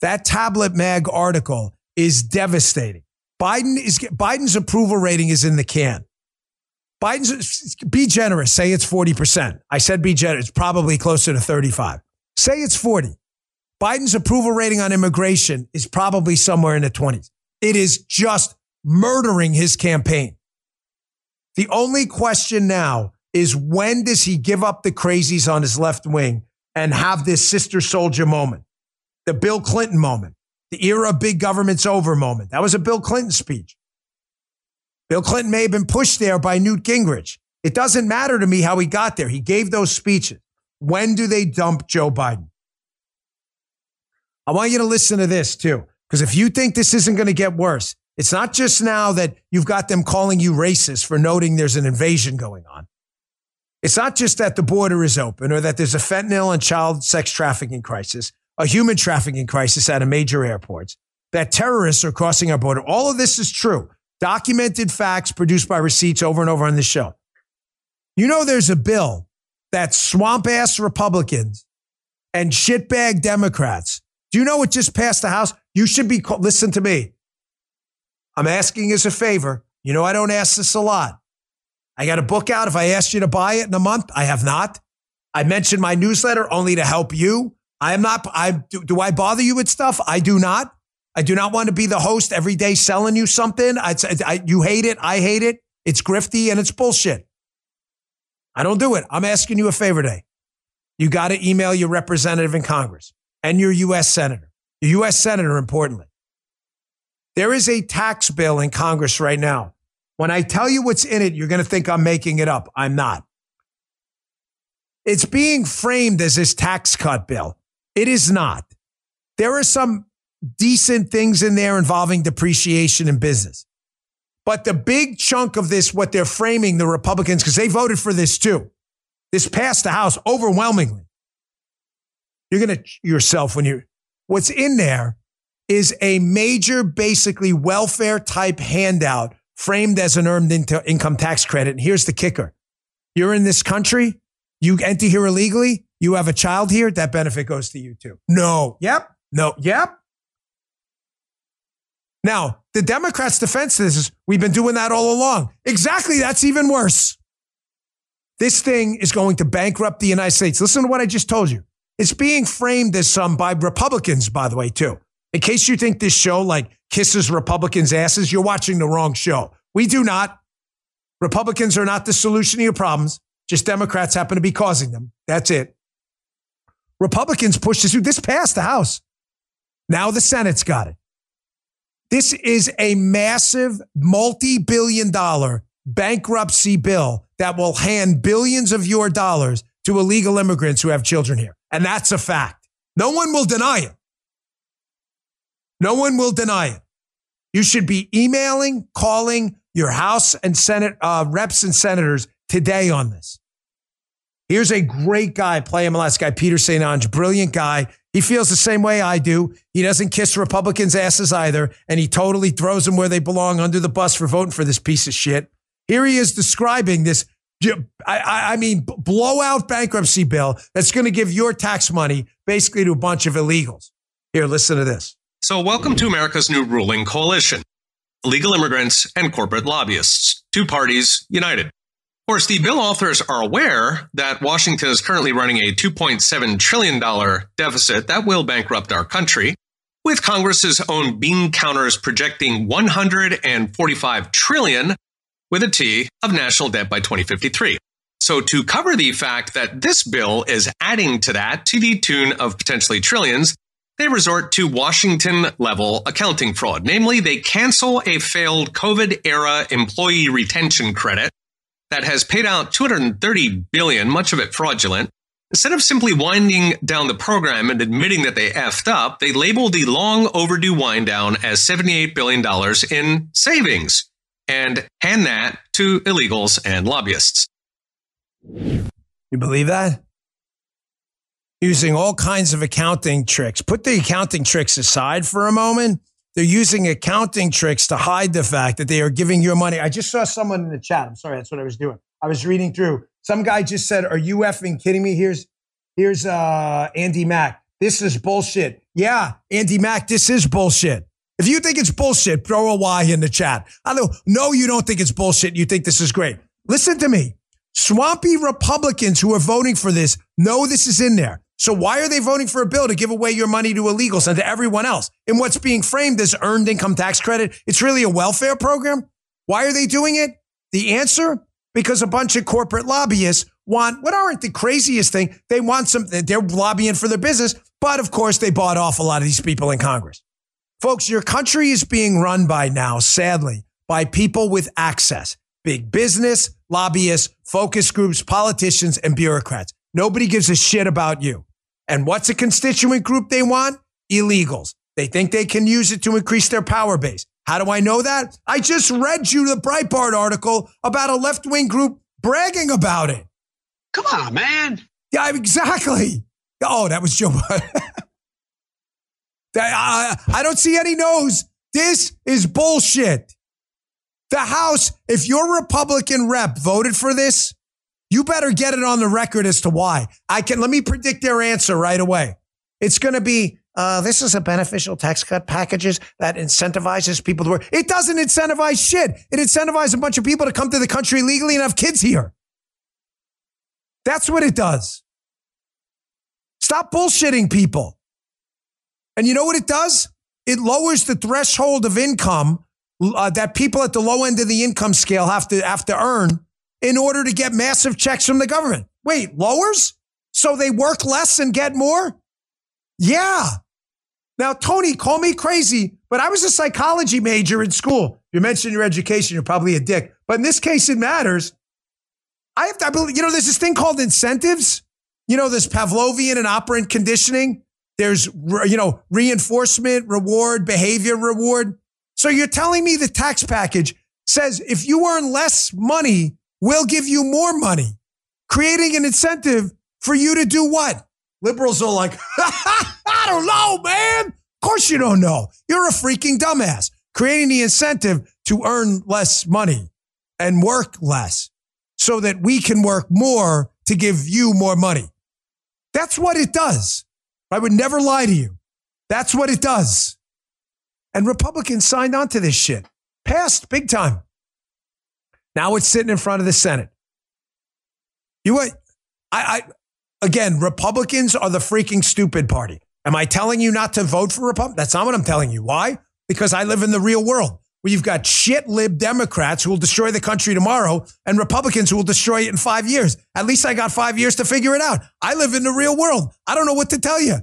That tablet mag article is devastating. Biden is Biden's approval rating is in the can. Biden's be generous. Say it's 40%. I said be generous. It's probably closer to 35. Say it's 40. Biden's approval rating on immigration is probably somewhere in the 20s. It is just murdering his campaign. The only question now is when does he give up the crazies on his left wing and have this sister soldier moment? The Bill Clinton moment, the era of big government's over moment. That was a Bill Clinton speech. Bill Clinton may have been pushed there by Newt Gingrich. It doesn't matter to me how he got there. He gave those speeches. When do they dump Joe Biden? I want you to listen to this too, because if you think this isn't going to get worse, it's not just now that you've got them calling you racist for noting there's an invasion going on. It's not just that the border is open or that there's a fentanyl and child sex trafficking crisis, a human trafficking crisis at a major airports, that terrorists are crossing our border. All of this is true documented facts produced by receipts over and over on this show. You know, there's a bill that swamp ass Republicans and shitbag Democrats. Do you know what just passed the House? You should be, listen to me. I'm asking as a favor. You know, I don't ask this a lot. I got a book out. If I asked you to buy it in a month, I have not. I mentioned my newsletter only to help you. I am not, I do, do I bother you with stuff? I do not. I do not want to be the host every day selling you something. I, I, you hate it. I hate it. It's grifty and it's bullshit. I don't do it. I'm asking you a favor today. You got to email your representative in Congress and your U.S. Senator, your U.S. Senator, importantly. There is a tax bill in Congress right now. When I tell you what's in it, you're going to think I'm making it up. I'm not. It's being framed as this tax cut bill. It is not. There are some decent things in there involving depreciation in business. But the big chunk of this, what they're framing the Republicans, because they voted for this too, this passed the House overwhelmingly. You're going to yourself when you, what's in there is a major, basically welfare type handout framed as an earned income tax credit. And here's the kicker You're in this country, you enter here illegally, you have a child here, that benefit goes to you too. No. Yep. No. Yep. Now, the Democrats' defense is we've been doing that all along. Exactly. That's even worse. This thing is going to bankrupt the United States. Listen to what I just told you. It's being framed as some by Republicans, by the way, too. In case you think this show like kisses Republicans' asses, you're watching the wrong show. We do not. Republicans are not the solution to your problems. Just Democrats happen to be causing them. That's it. Republicans pushed this through. This passed the House. Now the Senate's got it. This is a massive multi billion dollar bankruptcy bill that will hand billions of your dollars to illegal immigrants who have children here. And that's a fact. No one will deny it. No one will deny it. You should be emailing, calling your House and Senate uh, reps and senators today on this. Here's a great guy, play MLS guy, Peter St. Onge, brilliant guy. He feels the same way I do. He doesn't kiss Republicans' asses either, and he totally throws them where they belong under the bus for voting for this piece of shit. Here he is describing this, I, I mean, blowout bankruptcy bill that's going to give your tax money basically to a bunch of illegals. Here, listen to this. So, welcome to America's new ruling coalition legal immigrants and corporate lobbyists, two parties united. Of course, the bill authors are aware that Washington is currently running a $2.7 trillion deficit that will bankrupt our country, with Congress's own bean counters projecting 145 trillion with a T of national debt by 2053. So to cover the fact that this bill is adding to that to the tune of potentially trillions, they resort to Washington level accounting fraud. Namely, they cancel a failed COVID era employee retention credit that has paid out 230 billion, much of it fraudulent. Instead of simply winding down the program and admitting that they effed up, they label the long overdue wind down as $78 billion in savings and hand that to illegals and lobbyists. You believe that? Using all kinds of accounting tricks. Put the accounting tricks aside for a moment. They're using accounting tricks to hide the fact that they are giving your money. I just saw someone in the chat. I'm sorry, that's what I was doing. I was reading through. Some guy just said, Are you effing kidding me? Here's here's uh Andy Mack. This is bullshit. Yeah, Andy Mack, this is bullshit. If you think it's bullshit, throw a Y in the chat. I don't know. You don't think it's bullshit. You think this is great. Listen to me. Swampy Republicans who are voting for this know this is in there. So why are they voting for a bill to give away your money to illegals and to everyone else? And what's being framed as earned income tax credit, it's really a welfare program. Why are they doing it? The answer? Because a bunch of corporate lobbyists want what aren't the craziest thing. They want something. They're lobbying for their business, but of course they bought off a lot of these people in Congress. Folks, your country is being run by now, sadly, by people with access big business, lobbyists, focus groups, politicians, and bureaucrats. Nobody gives a shit about you. And what's a constituent group they want? Illegals. They think they can use it to increase their power base. How do I know that? I just read you the Breitbart article about a left wing group bragging about it. Come on, man. Yeah, exactly. Oh, that was Joe. I, I don't see any no's. This is bullshit. The House, if your Republican rep voted for this, you better get it on the record as to why. I can let me predict their answer right away. It's going to be uh, this is a beneficial tax cut packages that incentivizes people to work. It doesn't incentivize shit. It incentivizes a bunch of people to come to the country legally and have kids here. That's what it does. Stop bullshitting people. And you know what it does? It lowers the threshold of income uh, that people at the low end of the income scale have to have to earn in order to get massive checks from the government. Wait, lowers? So they work less and get more? Yeah. Now, Tony, call me crazy, but I was a psychology major in school. You mentioned your education, you're probably a dick. But in this case, it matters. I have to, I believe, you know, there's this thing called incentives. You know, this Pavlovian and operant conditioning. There's, you know, reinforcement, reward, behavior reward. So you're telling me the tax package says if you earn less money, we'll give you more money, creating an incentive for you to do what? Liberals are like, I don't know, man. Of course you don't know. You're a freaking dumbass. Creating the incentive to earn less money and work less. so that we can work more to give you more money. That's what it does. I would never lie to you. That's what it does. And Republicans signed on to this shit. Passed big time. Now it's sitting in front of the Senate. You what? I, I again, Republicans are the freaking stupid party. Am I telling you not to vote for Republicans? That's not what I'm telling you. Why? Because I live in the real world where you've got shit lib Democrats who will destroy the country tomorrow and Republicans who will destroy it in five years. At least I got five years to figure it out. I live in the real world. I don't know what to tell you.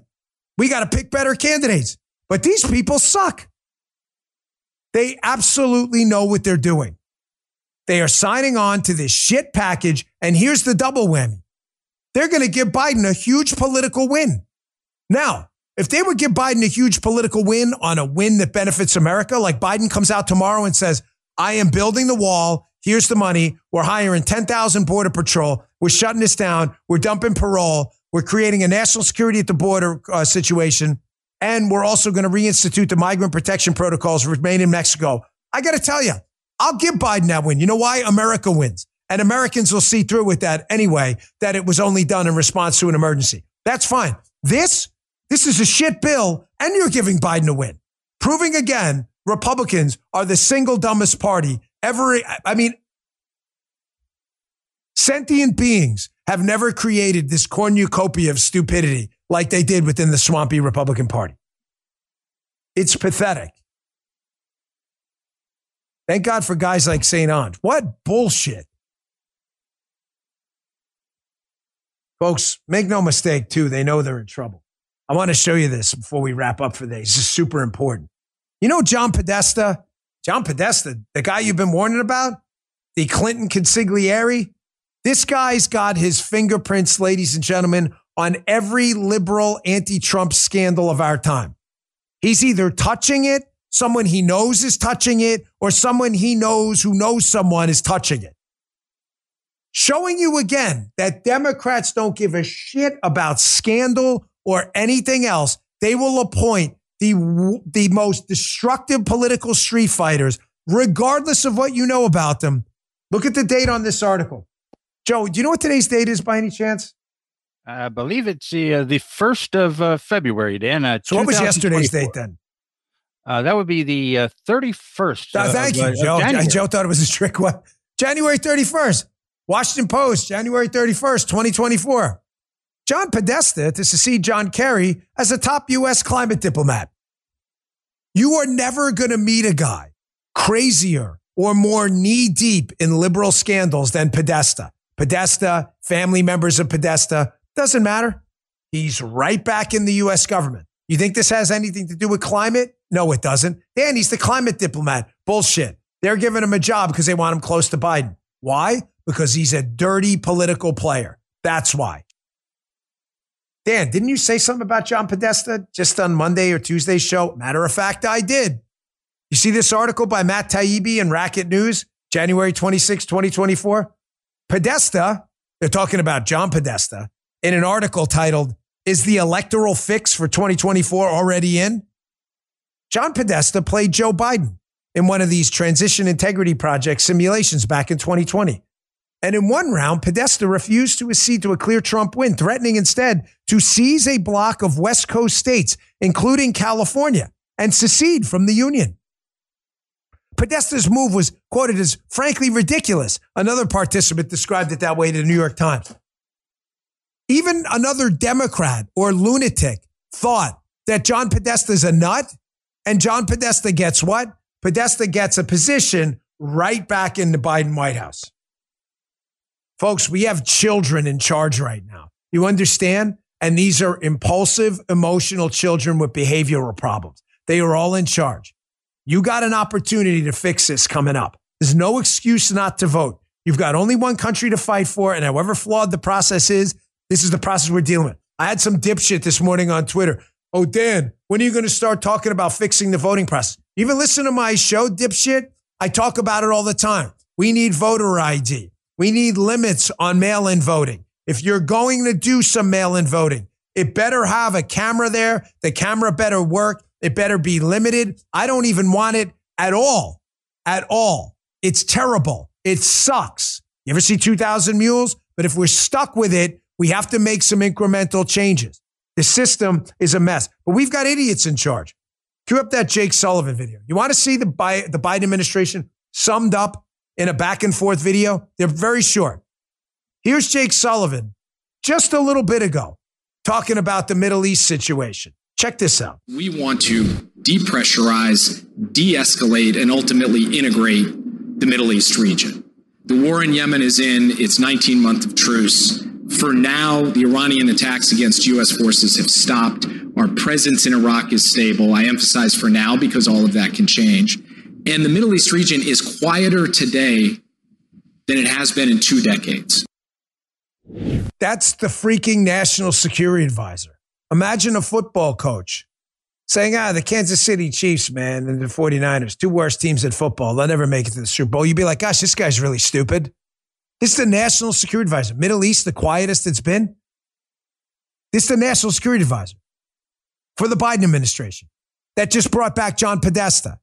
We got to pick better candidates. But these people suck. They absolutely know what they're doing. They are signing on to this shit package. And here's the double whammy they're going to give Biden a huge political win. Now, if they would give Biden a huge political win on a win that benefits America, like Biden comes out tomorrow and says, I am building the wall. Here's the money. We're hiring 10,000 Border Patrol. We're shutting this down. We're dumping parole. We're creating a national security at the border uh, situation. And we're also going to reinstitute the migrant protection protocols remain in Mexico. I got to tell you, I'll give Biden that win. You know why? America wins. And Americans will see through with that anyway, that it was only done in response to an emergency. That's fine. This, this is a shit bill, and you're giving Biden a win. Proving again, Republicans are the single dumbest party ever. I mean, sentient beings have never created this cornucopia of stupidity like they did within the swampy Republican Party. It's pathetic. Thank God for guys like St. Onge. What bullshit. Folks, make no mistake, too, they know they're in trouble. I want to show you this before we wrap up for this. This is super important. You know John Podesta? John Podesta, the guy you've been warning about? The Clinton consigliere? This guy's got his fingerprints, ladies and gentlemen, on every liberal anti Trump scandal of our time. He's either touching it, someone he knows is touching it, or someone he knows who knows someone is touching it. Showing you again that Democrats don't give a shit about scandal or anything else. They will appoint the, the most destructive political street fighters, regardless of what you know about them. Look at the date on this article. Joe, do you know what today's date is by any chance? I believe it's the uh, the first of uh, February, Dan. Uh, so what was yesterday's date then? Uh, that would be the thirty first. Uh, thank you, Joe. Joe thought it was a trick. What? January thirty first. Washington Post, January thirty first, twenty twenty four. John Podesta to succeed John Kerry as a top U.S. climate diplomat. You are never going to meet a guy crazier or more knee deep in liberal scandals than Podesta. Podesta, family members of Podesta, doesn't matter. He's right back in the U.S. government. You think this has anything to do with climate? No, it doesn't. Dan, he's the climate diplomat. Bullshit. They're giving him a job because they want him close to Biden. Why? Because he's a dirty political player. That's why. Dan, didn't you say something about John Podesta just on Monday or Tuesday's show? Matter of fact, I did. You see this article by Matt Taibbi in Racket News, January 26, 2024? Podesta, they're talking about John Podesta, in an article titled, Is the Electoral Fix for 2024 Already In? John Podesta played Joe Biden in one of these transition integrity project simulations back in 2020. And in one round, Podesta refused to accede to a clear Trump win, threatening instead to seize a block of West Coast states, including California, and secede from the Union. Podesta's move was quoted as frankly ridiculous. Another participant described it that way to the New York Times. Even another Democrat or lunatic thought that John Podesta is a nut, and John Podesta gets what? Podesta gets a position right back in the Biden White House. Folks, we have children in charge right now. You understand? And these are impulsive, emotional children with behavioral problems. They are all in charge. You got an opportunity to fix this coming up. There's no excuse not to vote. You've got only one country to fight for, and however flawed the process is, this is the process we're dealing with. I had some dipshit this morning on Twitter. Oh, Dan, when are you going to start talking about fixing the voting process? You even listen to my show, dipshit? I talk about it all the time. We need voter ID. We need limits on mail in voting. If you're going to do some mail in voting, it better have a camera there. The camera better work. It better be limited. I don't even want it at all. At all. It's terrible. It sucks. You ever see 2,000 mules? But if we're stuck with it, we have to make some incremental changes. The system is a mess, but we've got idiots in charge. Cue up that Jake Sullivan video. You want to see the, Bi- the Biden administration summed up in a back and forth video? They're very short. Here's Jake Sullivan just a little bit ago talking about the Middle East situation. Check this out. We want to depressurize, de escalate, and ultimately integrate the Middle East region. The war in Yemen is in its 19 month of truce. For now, the Iranian attacks against U.S. forces have stopped. Our presence in Iraq is stable. I emphasize for now because all of that can change. And the Middle East region is quieter today than it has been in two decades. That's the freaking national security advisor. Imagine a football coach saying, ah, the Kansas City Chiefs, man, and the 49ers, two worst teams in football. They'll never make it to the Super Bowl. You'd be like, gosh, this guy's really stupid. This is the national security advisor. Middle East, the quietest it's been. This is the national security advisor for the Biden administration that just brought back John Podesta,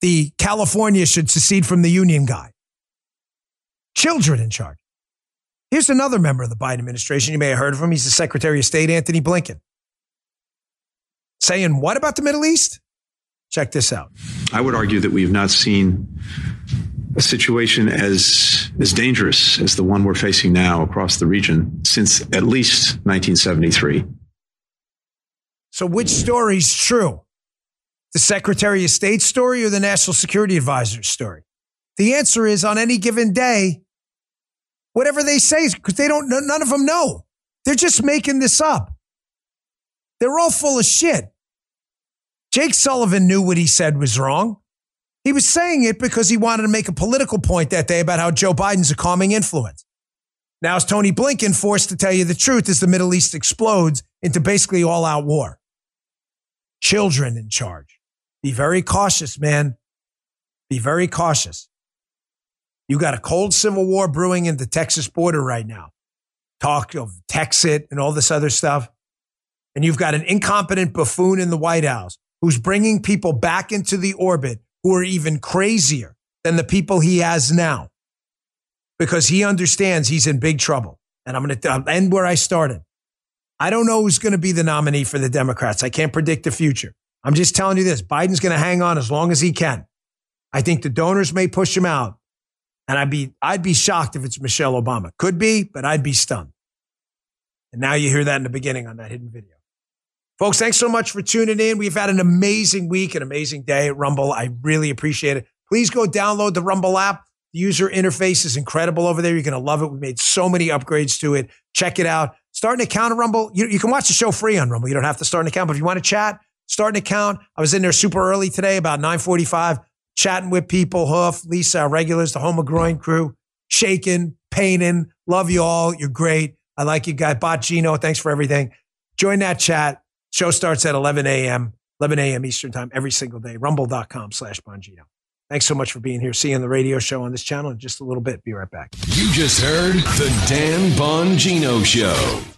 the California should secede from the union guy. Children in charge. Here's another member of the Biden administration. You may have heard of him. He's the Secretary of State, Antony Blinken. Saying what about the Middle East? Check this out. I would argue that we have not seen a situation as as dangerous as the one we're facing now across the region since at least 1973. So, which story's true? The Secretary of State story or the National Security Advisor's story? The answer is on any given day, whatever they say, because they don't, none of them know. They're just making this up. They're all full of shit. Jake Sullivan knew what he said was wrong. He was saying it because he wanted to make a political point that day about how Joe Biden's a calming influence. Now is Tony Blinken forced to tell you the truth as the Middle East explodes into basically all out war. Children in charge. Be very cautious, man. Be very cautious. You got a cold civil war brewing in the Texas border right now. Talk of Texit and all this other stuff. And you've got an incompetent buffoon in the White House who's bringing people back into the orbit who are even crazier than the people he has now because he understands he's in big trouble. And I'm going to end where I started. I don't know who's going to be the nominee for the Democrats. I can't predict the future. I'm just telling you this Biden's going to hang on as long as he can. I think the donors may push him out. And I'd be, I'd be shocked if it's Michelle Obama. Could be, but I'd be stunned. And now you hear that in the beginning on that hidden video. Folks, thanks so much for tuning in. We've had an amazing week, an amazing day at Rumble. I really appreciate it. Please go download the Rumble app. The user interface is incredible over there. You're going to love it. We made so many upgrades to it. Check it out. Start an account at Rumble. You, you can watch the show free on Rumble. You don't have to start an account, but if you want to chat, start an account. I was in there super early today, about 945, chatting with people, Hoof, Lisa, regulars, the Home of Groin crew, shaking, painting. Love you all. You're great. I like you guys. Bot Gino, thanks for everything. Join that chat. Show starts at 11 a.m., 11 a.m. Eastern time every single day. Rumble.com slash Bongino. Thanks so much for being here. See you on the radio show on this channel in just a little bit. Be right back. You just heard the Dan Bongino Show.